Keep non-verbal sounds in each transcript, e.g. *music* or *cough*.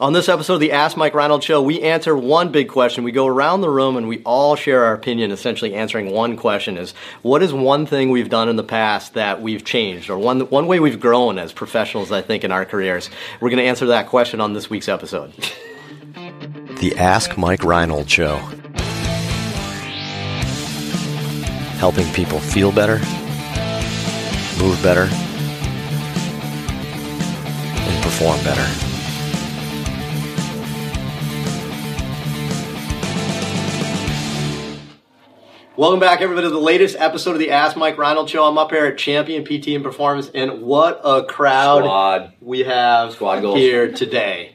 On this episode of the Ask Mike Reinold Show, we answer one big question. We go around the room and we all share our opinion, essentially answering one question is what is one thing we've done in the past that we've changed or one, one way we've grown as professionals, I think, in our careers? We're going to answer that question on this week's episode. The Ask Mike Reinold Show. Helping people feel better, move better, and perform better. Welcome back, everybody, to the latest episode of the Ask Mike Reinold Show. I'm up here at Champion PT and Performance, and what a crowd Squad. we have Squad goals. here today.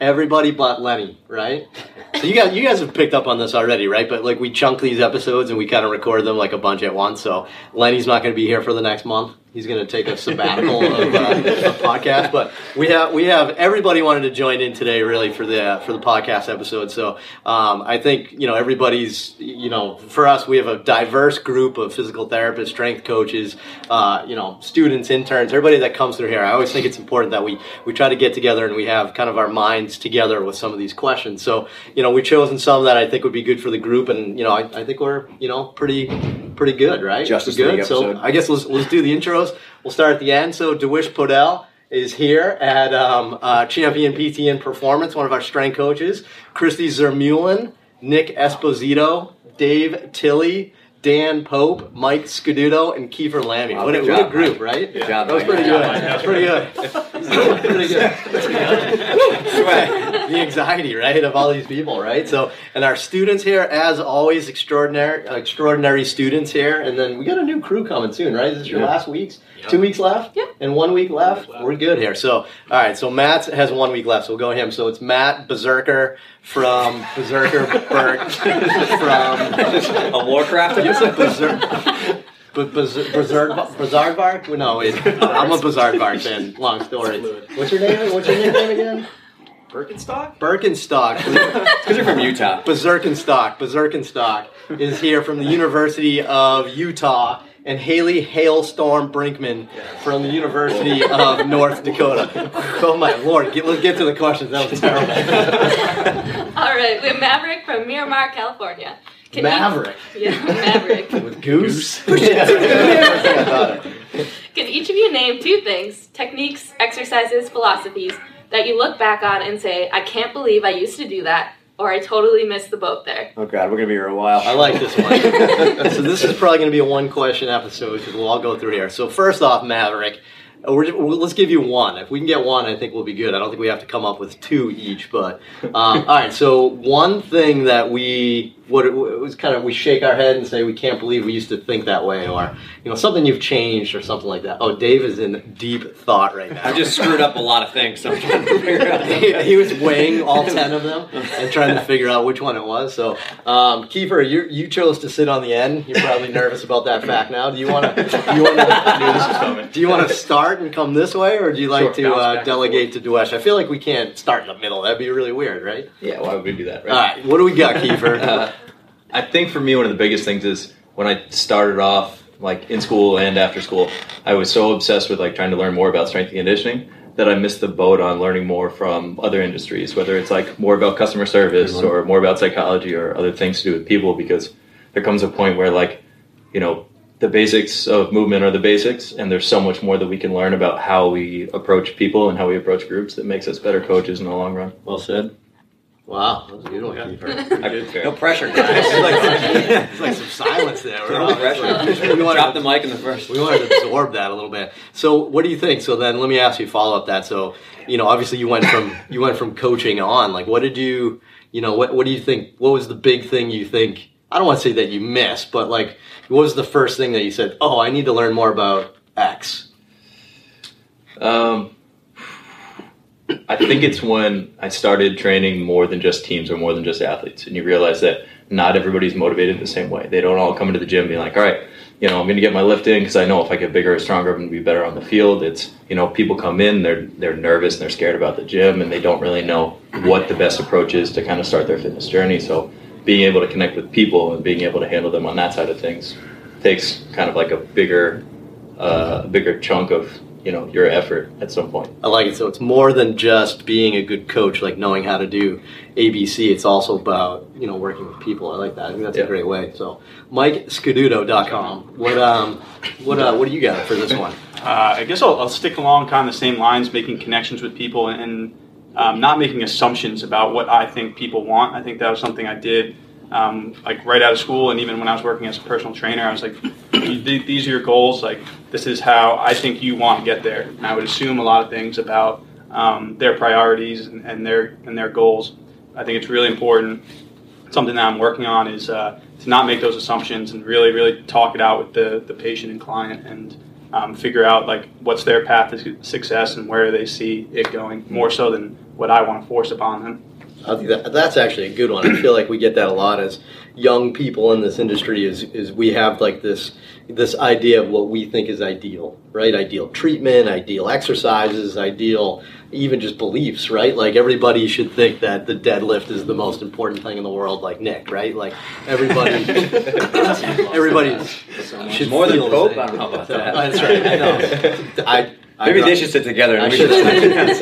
Everybody but Lenny, right? *laughs* So you guys, you guys have picked up on this already, right? But like we chunk these episodes and we kind of record them like a bunch at once. So Lenny's not going to be here for the next month. He's going to take a sabbatical of uh, a podcast. But we have we have everybody wanted to join in today, really for the for the podcast episode. So um, I think you know everybody's you know for us we have a diverse group of physical therapists, strength coaches, uh, you know students, interns, everybody that comes through here. I always think it's important that we we try to get together and we have kind of our minds together with some of these questions. So you know we've chosen some that I think would be good for the group, and you know I, I think we're you know pretty pretty good, right? Justice good. So. I guess let's let's do the We'll start at the end. So Dewish Podell is here at um, uh, Champion PT and Performance, one of our strength coaches. Christy Zermulin, Nick Esposito, Dave Tilley, Dan Pope, Mike Scaduto, and Kiefer Lammi. Wow, what, a, what a group, right? Good job, That was pretty Good Mike. That's pretty good. *laughs* pretty good. The anxiety, right, of all these people, right? So, and our students here, as always, extraordinary, extraordinary students here. And then we got a new crew coming soon, right? Is this your Yeah. last weeks? Two weeks left? Yep. And one week left? We're good here. So, all right. So Matt has one week left. So we'll go him. So it's Matt Berserker from Berserker Burke *laughs* from A Warcraft It's a episode? Berserk. But Berserk Bizarre Bark? No, wait. I'm a Bizarre Bark fan. Long story. What's your name? What's your nickname again? Birkenstock? Birkenstock. *laughs* Because you're from Utah. Berserkenstock. Berserkenstock is here from the University of Utah, and Haley Hailstorm Brinkman from the University of North Dakota. Oh my lord! Get, let's get to the questions. That was terrible. *laughs* All right, we have Maverick from Miramar, California. Can you- Maverick yeah, Maverick. *laughs* with goose. Yeah. Can each of you name two things, techniques, exercises, philosophies that you look back on and say, I can't believe I used to do that, or I totally missed the boat there? Oh god, we're gonna be here a while. I like this one. *laughs* so this is probably going to be a one question episode because we'll all go through here. So first off, Maverick, we're, we're- let's give you one. If we can get one, I think we'll be good. I don't think we have to come up with two each. But um, *laughs* all right. So one thing that we what it was kind of we shake our head and say we can't believe we used to think that way, or you know something you've changed or something like that. Oh, Dave is in deep thought right now. I just screwed up a lot of things, so I'm trying to figure out. *laughs* he, he was weighing all ten of them and trying to figure out which one it was. So, um, Kiefer, you you chose to sit on the end. You're probably nervous about that fact now. Do you want to? Do you want *laughs* to? Do you want to start and come this way, or do you like Sure, to uh, delegate to Duesh? I feel like we can't start in the middle. That'd be really weird, right? Yeah, why would we do that, All right. What do we got, Kiefer? Uh, *laughs* I think for me, one of the biggest things is when I started off, like in school and after school, I was so obsessed with like trying to learn more about strength and conditioning that I missed the boat on learning more from other industries, whether it's like more about customer service or more about psychology or other things to do with people, because there comes a point where like, you know, the basics of movement are the basics, and there's so much more that we can learn about how we approach people and how we approach groups that makes us better coaches in the long run. well said. Wow, that was a good one, Kiefer. *laughs* I did No pressure, guys. It's like some silence there. We're all- no pressure. *laughs* We wanted Drop to- the mic in the first. We wanted to absorb that a little bit. So, what do you think? So then, let me ask you follow up that. So, you know, obviously you went from you went from coaching on. Like, what did you, you know, what what do you think? What was the big thing you think? I don't want to say that you missed, but like, what was the first thing that you said? Oh, I need to learn more about X. Um, I think it's when I started training more than just teams or more than just athletes, and you realize that not everybody's motivated the same way. They don't all come into the gym being like, all right, you know, I'm going to get my lift in because I know if I get bigger or stronger, I'm going to be better on the field. It's you know, people come in, they're they're nervous and they're scared about the gym, and they don't really know what the best approach is to kind of start their fitness journey. So, being able to connect with people and being able to handle them on that side of things takes kind of like a bigger, uh, bigger chunk of you know your effort at some point. I like it. So it's more than just being a good coach, like knowing how to do ABC. It's also about you know working with people. I like that. I think that's Yeah. a great way. So MikeScaduto.com. What um what uh what do you got for this one? Uh, I guess I'll, I'll stick along kind of the same lines, making connections with people and um, not making assumptions about what I think people want. I think that was something I did um, like right out of school, and even when I was working as a personal trainer, I was like, "These are your goals. Like this is how I think you want to get there." And I would assume a lot of things about um, their priorities and, and their and their goals. I think it's really important. Something that I'm working on is uh, to not make those assumptions and really, really talk it out with the, the patient and client and um, figure out like what's their path to success and where they see it going more so than what I want to force upon them. I think that, that's actually a good one. I feel like we get that a lot as young people in this industry. Is is we have like this this idea of what we think is ideal, right? Ideal treatment, ideal exercises, ideal even just beliefs, right? Like everybody should think that the deadlift is the most important thing in the world, like Nick, right? Like everybody, *laughs* everybody should More than feel the Pope? I don't know about that. That's right. I know. *laughs* I, I Maybe they should sit together and I we should, should.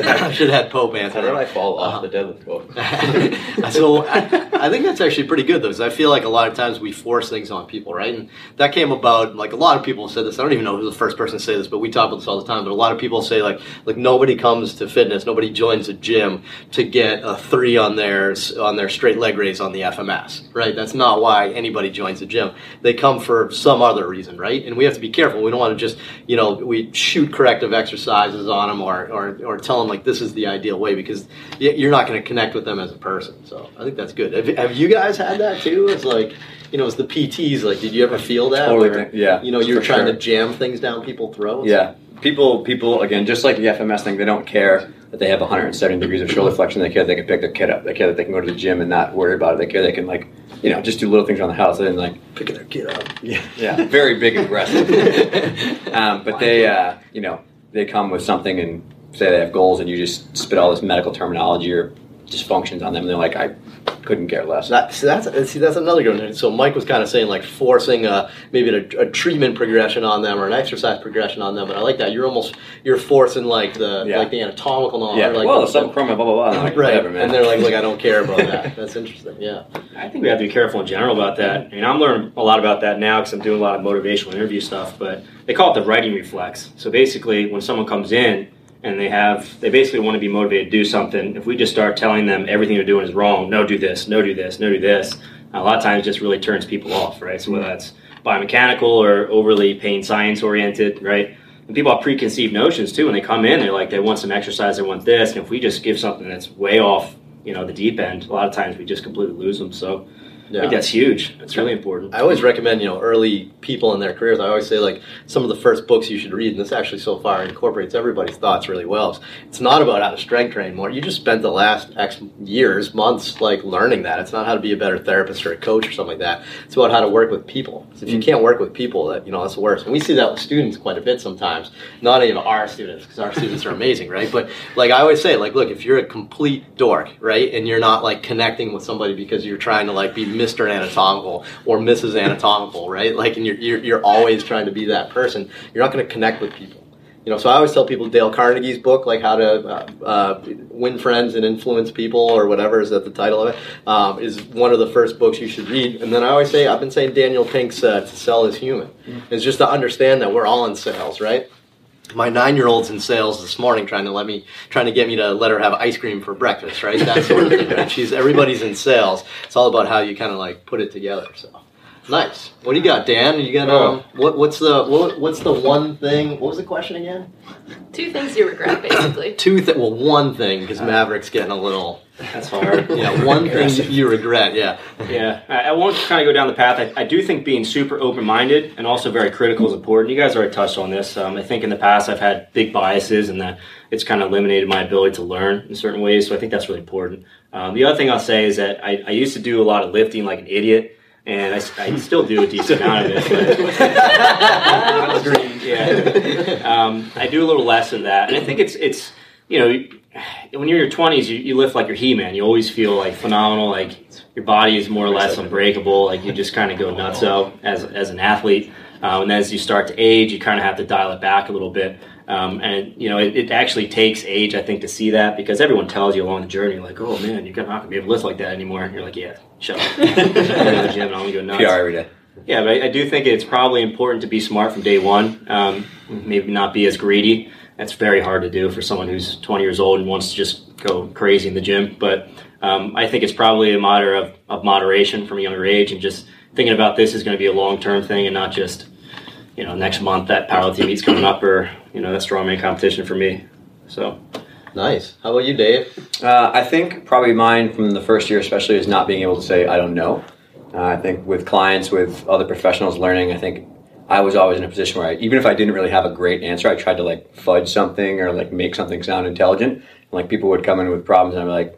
I *laughs* should have had Pope answer. How did that. I fall off Uh-huh. the deadlift quote? so I, I think that's actually pretty good though, because I feel like a lot of times we force things on people, right? And that came about like a lot of people said this. I don't even know who the first person to say this, but we talk about this all the time. But a lot of people say like like nobody comes to fitness, nobody joins a gym to get a three on their on their straight leg raise on the FMS, right? That's not why anybody joins a gym. They come for some other reason, right? And we have to be careful. We don't want to just you know we shoot corrective exercises on them or or, or tell them like this is the ideal way because you're not going to connect with them as a person. So I think that's good. Have, have you guys had that too? It's like you know, it's the PTs. Like, did you ever feel that? Totally where, yeah, You know, you're trying sure. to jam things down people's throats. Yeah, people, people again, just like the FMS thing, they don't care that they have 170 degrees of shoulder flexion. They care they can pick their kid up. They care that they can go to the gym and not worry about it. They care they can like, you know, just do little things around the house and like, picking their kid up. yeah, *laughs* yeah, very big and aggressive. *laughs* um, but they, uh, you know, they come with something and say they have goals, and you just spit all this medical terminology or dysfunctions on them, and they're like, I couldn't care less. That, see, that's see, that's another good one. So Mike was kind of saying like forcing a, maybe a, a treatment progression on them or an exercise progression on them, and I like that. You're almost you're forcing like the Yeah. like the anatomical knowledge. yeah, like, well, the- some chroma, blah blah blah. And like, right, whatever, man. and they're like, look, I don't care about *laughs* that. That's interesting. Yeah, I think we have to be careful in general about that. I mean, I'm learning a lot about that now because I'm doing a lot of motivational interview stuff. But they call it the righting reflex. So basically, when someone comes in and they have, they basically want to be motivated to do something. If we just start telling them everything they're doing is wrong, no, do this, no, do this, no, do this, a lot of times it just really turns people off, right? So whether that's biomechanical or overly pain science oriented, right? And people have preconceived notions too. When they come in, they're like, they want some exercise, they want this. And if we just give something that's way off, you know, the deep end, a lot of times we just completely lose them. So I yeah. think that's huge. That's really important. I always recommend, you know, early people in their careers. I always say, like, some of the first books you should read, and this actually so far incorporates everybody's thoughts really well. It's not about how to strength train more. You just spent the last X years, months, like, learning that. It's not how to be a better therapist or a coach or something like that. It's about how to work with people. So if you mm. can't work with people, that you know, that's the worst. And we see that with students quite a bit sometimes. Not even our students, because our students are amazing, right? But like I always say, like, look, if you're a complete dork, right, and you're not like connecting with somebody because you're trying to like be Mr. Anatomical or Mrs. Anatomical, right? Like, and you're you're, you're always trying to be that person. You're not going to connect with people. You know, so I always tell people Dale Carnegie's book, like how to uh, uh, win friends and influence people, or whatever is that the title of it, um, is one of the first books you should read. And then I always say, I've been saying Daniel Pink's uh, "To Sell Is Human." It's just to understand that we're all in sales, right? My nine year old's in sales this morning trying to let me trying to get me to let her have ice cream for breakfast right that sort of thing right? *laughs* she's everybody's in sales it's all about how you kind of like put it together so Nice. What do you got, Dan? You got um, what? What's the what, what's the one thing? What was the question again? Two things you regret, basically. *coughs* Two th- well, one thing because Maverick's getting a little. That's hard. *laughs* Yeah, one thing you regret. Yeah. Yeah, I, I won't kind of go down the path. I, I do think being super open minded and also very critical is important. You guys already touched on this. Um, I think in the past I've had big biases and that it's kind of eliminated my ability to learn in certain ways. So I think that's really important. Um, the other thing I'll say is that I, I used to do a lot of lifting like an idiot. And I still do a decent amount of it. But *laughs* *laughs* yeah, um, I do a little less of that, and I think it's it's you know *sighs* when you're in your 20s, you, you lift like your He-Man. You always feel like phenomenal, like your body is more or less unbreakable. Like you just kind of go nutso as as an athlete. Um, and as you start to age, you kind of have to dial it back a little bit. Um, and you know, it, it actually takes age, I think, to see that because everyone tells you along the journey, like, "Oh man, you're not gonna be able to lift like that anymore." And you're like, "Yeah, shut up." *laughs* I'm going to the gym and I'm gonna go nuts. PR every day. Yeah, but I, I do think it's probably important to be smart from day one. Um, maybe not be as greedy. That's very hard to do for someone who's 20 years old and wants to just go crazy in the gym. But um, I think it's probably a matter of, of moderation from a younger age and just thinking about this is going to be a long term thing and not just, you know, next month that powerlifting meet's coming up or, you know, that strongman competition for me. So, Nice. How about you, Dave? Uh, I think probably mine from the first year, especially, is not being able to say I don't know. Uh, I think with clients, with other professionals learning, I think I was always in a position where I, even if I didn't really have a great answer, I tried to like fudge something or like make something sound intelligent. And, like people would come in with problems, and I'm like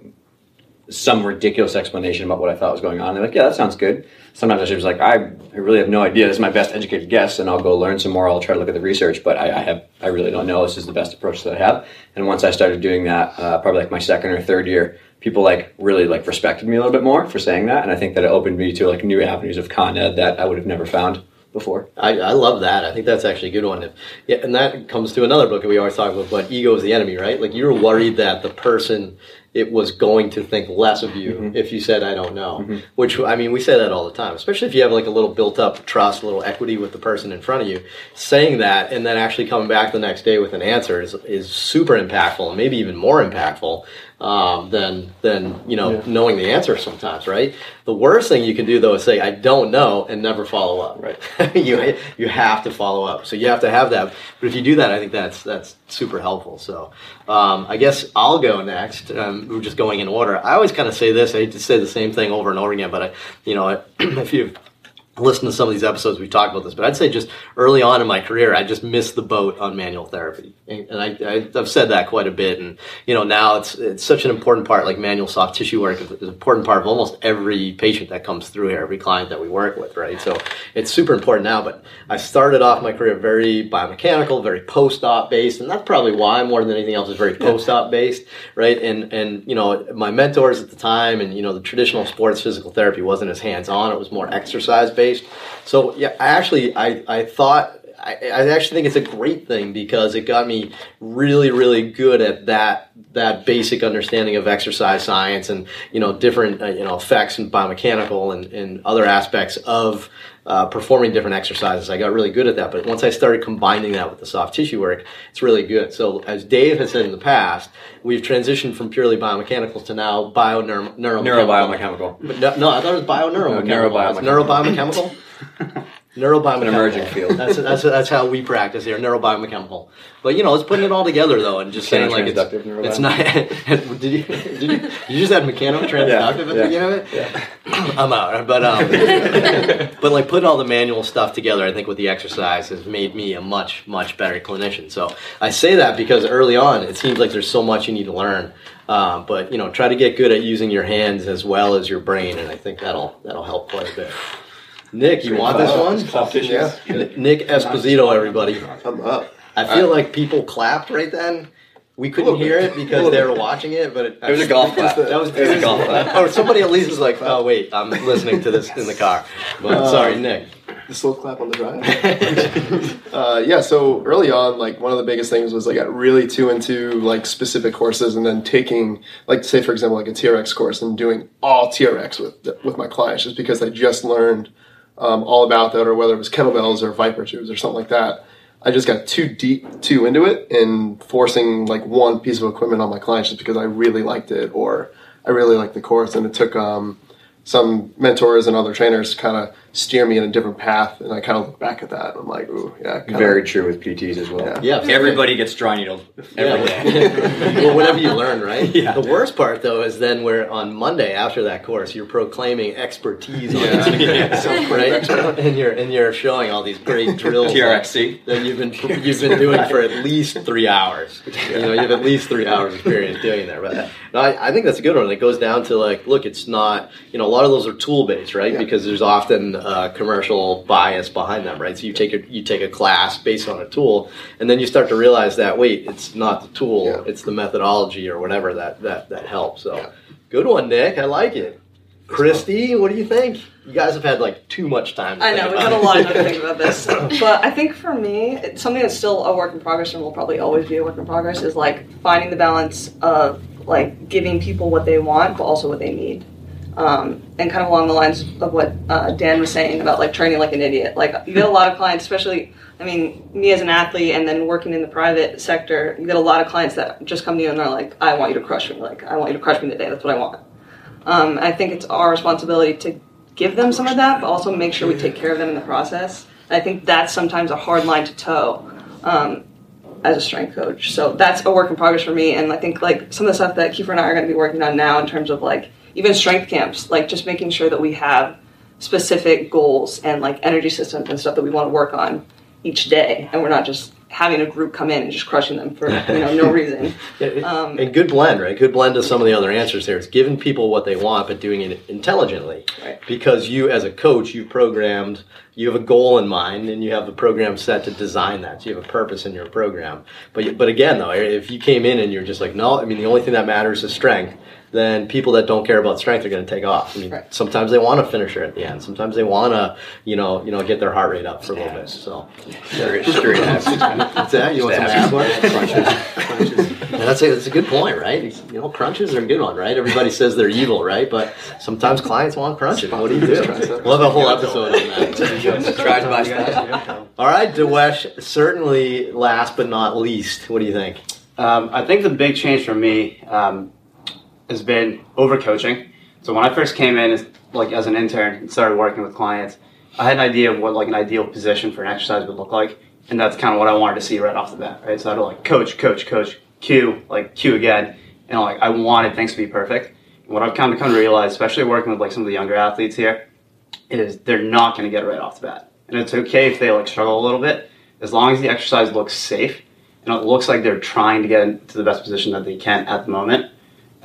some ridiculous explanation about what I thought was going on. They're like, "Yeah, that sounds good." Sometimes I was like, I, I really have no idea. This is my best educated guess, and I'll go learn some more. I'll try to look at the research, but I, I have I really don't know. This is the best approach that I have. And once I started doing that, uh, probably like my second or third year, people like really like respected me a little bit more for saying that, and I think that it opened me to like new avenues of con ed that I would have never found before. I, I love that. I think that's actually a good one. If, yeah, and that comes to another book that we always talk about, but ego is the enemy, right? Like you're worried that the person it was going to think less of you mm-hmm. if you said I don't know. Mm-hmm. Which I mean, we say that all the time, especially if you have like a little built up trust, a little equity with the person in front of you. Saying that and then actually coming back the next day with an answer is is super impactful and maybe even more impactful um, than than you know knowing the answer sometimes, right? The worst thing you can do though is say I don't know and never follow up. Right. *laughs* you you have to follow up. So you have to have that. But if you do that, I think that's that's super helpful. So um, I guess I'll go next. Um, we're just going in order. I always kind of say this. I hate to say the same thing over and over again, but I, you know, *clears throat* if you've listened to some of these episodes, We've talked about this. But I'd say just early on in my career, I just missed the boat on manual therapy, and, and I, I've said that quite a bit. And you know, now it's it's such an important part. Like manual soft tissue work is an important part of almost every patient that comes through here, every client that we work with, right? So it's super important now. But I started off my career very biomechanical, very post-op based, and that's probably why more than anything else is very post-op based, right? And and you know, my mentors at the time, and you know, the traditional sports physical therapy wasn't as hands-on; it was more exercise based. So yeah, actually I I thought. I, I actually think it's a great thing because it got me really, really good at that that basic understanding of exercise science and you know different uh, you know effects and biomechanical and, and other aspects of uh, performing different exercises. I got really good at that, but once I started combining that with the soft tissue work, it's really good. So as Dave has said in the past, we've transitioned from purely biomechanical to now bio neuromechanical. Neurobiomechanical. But no, no, I thought it was bio neuromechanical. neurobiomechanical. Neurobiomechanical. *laughs* Neurobiomechanical. An emerging field. That's, that's that's how we practice here, neurobiomechanical. But you know, it's putting it all together though, and just saying like it's, it's not. *laughs* did you did you, did you just have mechanotransductive Yeah, at the yeah, beginning of it? *clears throat* I'm out. But um, *laughs* but like putting all the manual stuff together, I think with the exercise has made me a much much better clinician. So I say that because early on, it seems like there's so much you need to learn. Um, but you know, try to get good at using your hands as well as your brain, and I think that'll that'll help quite a bit. Nick, you want this one? Yeah, Nick Esposito, everybody. I'm up. I feel like people clapped right then. We couldn't hear it because they were watching it, but it, It was a golf clap. *laughs* That was, It was a golf clap. *laughs* Or somebody at least was like, "Oh wait, I'm listening to this in the car." But sorry, Nick. The slow clap on the drive. *laughs* uh, yeah, so early on, like one of the biggest things was I got really too into like specific courses, and then taking like say for example like a TRX course and doing all TRX with with my clients just because I just learned um, all about that, or whether it was kettlebells or Viper tubes or something like that. I just got too deep, too into it, and forcing like one piece of equipment on my clients just because I really liked it or I really liked the course, and it took um, some mentors and other trainers to kind of steer me in a different path, and I kind of look back at that and I'm like, ooh, yeah, kinda, Very true with PTs as well. Yeah. Yeah, Everybody gets dry needled every Yeah. *laughs* well, whatever you learn, right? Yeah. The worst part, though, is then where on Monday after that course, you're proclaiming expertise on Yeah. it, *laughs* right? And you're and you're showing all these great drills *laughs* TRXC. that you've been you've been doing for at least three hours. You know, you have at least three hours experience doing that. But no, I, I think that's a good one. It goes down to like, look, it's not you know a lot of those are tool based, right? Yeah. Because there's often uh, commercial bias behind them, right? So you take a you take a class based on a tool, and then you start to realize that wait, it's not the tool, Yeah. it's the methodology or whatever that that that helps. So Yeah. good one, Nick. I like it. Christy, what do you think? You guys have had like too much time. To I know we've had a lot of time to think about this, *laughs* but I think for me, it's something that's still a work in progress and will probably always be a work in progress is like finding the balance of like giving people what they want, but also what they need. Um, and kind of along the lines of what uh, Dan was saying about like training like an idiot. Like you get a lot of clients, especially I mean me as an athlete, and then working in the private sector, you get a lot of clients that just come to you and they're like, "I want you to crush me. Like I want you to crush me today. That's what I want." Um, I think it's our responsibility to give them some of that, but also make sure we take care of them in the process. And I think that's sometimes a hard line to toe um, as a strength coach. So that's a work in progress for me. And I think like some of the stuff that Kiefer and I are going to be working on now in terms of like even strength camps, like just making sure that we have specific goals and like energy systems and stuff that we want to work on each day, and we're not just having a group come in and just crushing them for you know no *laughs* reason. Um, and good blend, right? Good blend to some of the other answers there. It's giving people what they want, but doing it intelligently. Right. Because you, as a coach, you've programmed, you have a goal in mind, and you have the program set to design that. So you have a purpose in your program. But but again, though, if you came in and you're just like, no, I mean, the only thing that matters is strength. Then people that don't care about strength are going to take off. I mean, Right. sometimes they want a finisher at the end. Sometimes they want to, you know, you know, get their heart rate up for a little bit. So, Straight, straight abs. What's that? You want some Abs. abs work? Crunches. And that's a, that's a good point, right? You know, crunches are a good one, right? Everybody says they're evil, right? But sometimes clients want crunches. What do you do? We'll have a whole episode on that. Tried by style. All right, Dewesh, certainly last but not least, what do you think? Um, I think the big change for me um, has been overcoaching. So when I first came in, as, like as an intern and started working with clients, I had an idea of what like an ideal position for an exercise would look like, and that's kind of what I wanted to see right off the bat. Right, so I'd like coach, coach, coach, cue, like cue again, and like I wanted things to be perfect. And what I've kind of come to realize, especially working with like some of the younger athletes here, is they're not going to get it right off the bat, and it's okay if they like struggle a little bit, as long as the exercise looks safe and it looks like they're trying to get into the best position that they can at the moment.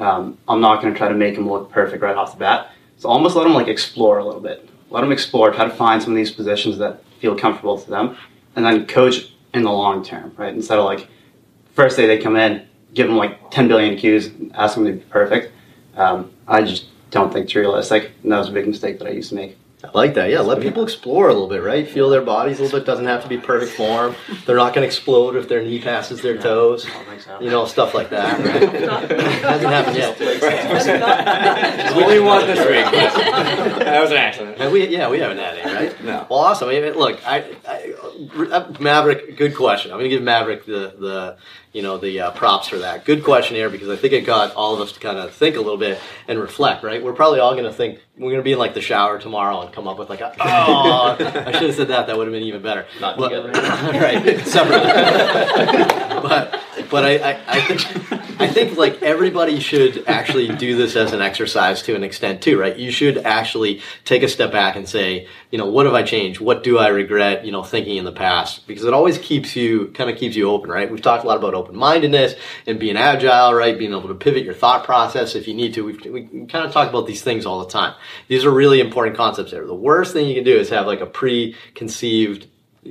Um, I'm not going to try to make them look perfect right off the bat. So almost let them like explore a little bit. Let them explore, try to find some of these positions that feel comfortable to them, and then coach in the long term, right? Instead of like first day they come in, give them like 10 billion cues, ask them to be perfect. Um, I just don't think it's realistic, and that was a big mistake that I used to make. I like that. Yeah, let people explore a little bit, right? Feel their bodies a little bit. Doesn't have to be perfect form. They're not going to explode if their knee passes their toes. I don't think so. You know, stuff like that. Right? *laughs* Hasn't happened yet. Only *laughs* one this week. that was an accident. And we, yeah, we haven't had any, right? *laughs* No. Well, awesome. I mean, look, I, I, uh, Maverick, good question. I'm going to give Maverick the, the, you know, the uh, props for that. Good question here because I think it got all of us to kind of think a little bit and reflect. Right? We're probably all going to think we're going to be in like the shower tomorrow and come up with like, a, *laughs* oh, I should have said that. That would have been even better. Not But- together. *laughs* right? Separately. *laughs* but but I, I, I think I think like everybody should actually do this as an exercise to an extent too, right? You should actually take a step back and say, you know, what have I changed? What do I regret? You know, thinking in the past because it always keeps you kind of keeps you open, right? We've talked a lot about open mindedness and being agile, right? Being able to pivot your thought process if you need to. We've, we kind of talk about these things all the time. These are really important concepts. There. The worst thing you can do is have like a preconceived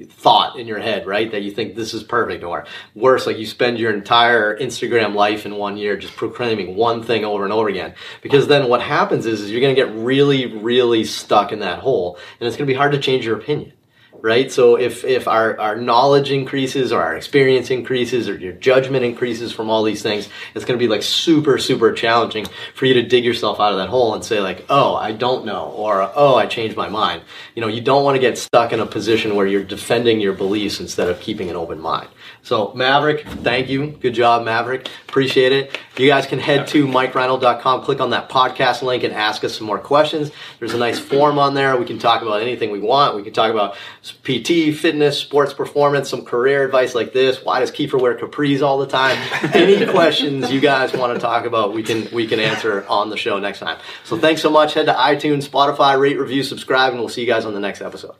thought in your head, right? That you think this is perfect, or worse, like you spend your entire Instagram life in one year just proclaiming one thing over and over again. Because then what happens is, is you're going to get really, really stuck in that hole, and it's going to be hard to change your opinion. Right, so if if our, our knowledge increases or our experience increases or your judgment increases from all these things, it's going to be like super super challenging for you to dig yourself out of that hole and say like, oh, I don't know, or oh, I changed my mind. You know, you don't want to get stuck in a position where you're defending your beliefs instead of keeping an open mind. So, Maverick, thank you. Good job, Maverick. Appreciate it. You guys can head to MikeReinold.com, click on that podcast link, and ask us some more questions. There's a nice form on there. We can talk about anything we want. We can talk about PT, fitness, sports performance, some career advice like this. Why does Kiefer wear capris all the time? Any *laughs* questions you guys want to talk about, we can we can answer on the show next time. So, thanks so much. Head to iTunes, Spotify, rate, review, subscribe, and we'll see you guys on the next episode.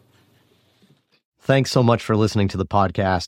Thanks so much for listening to the podcast.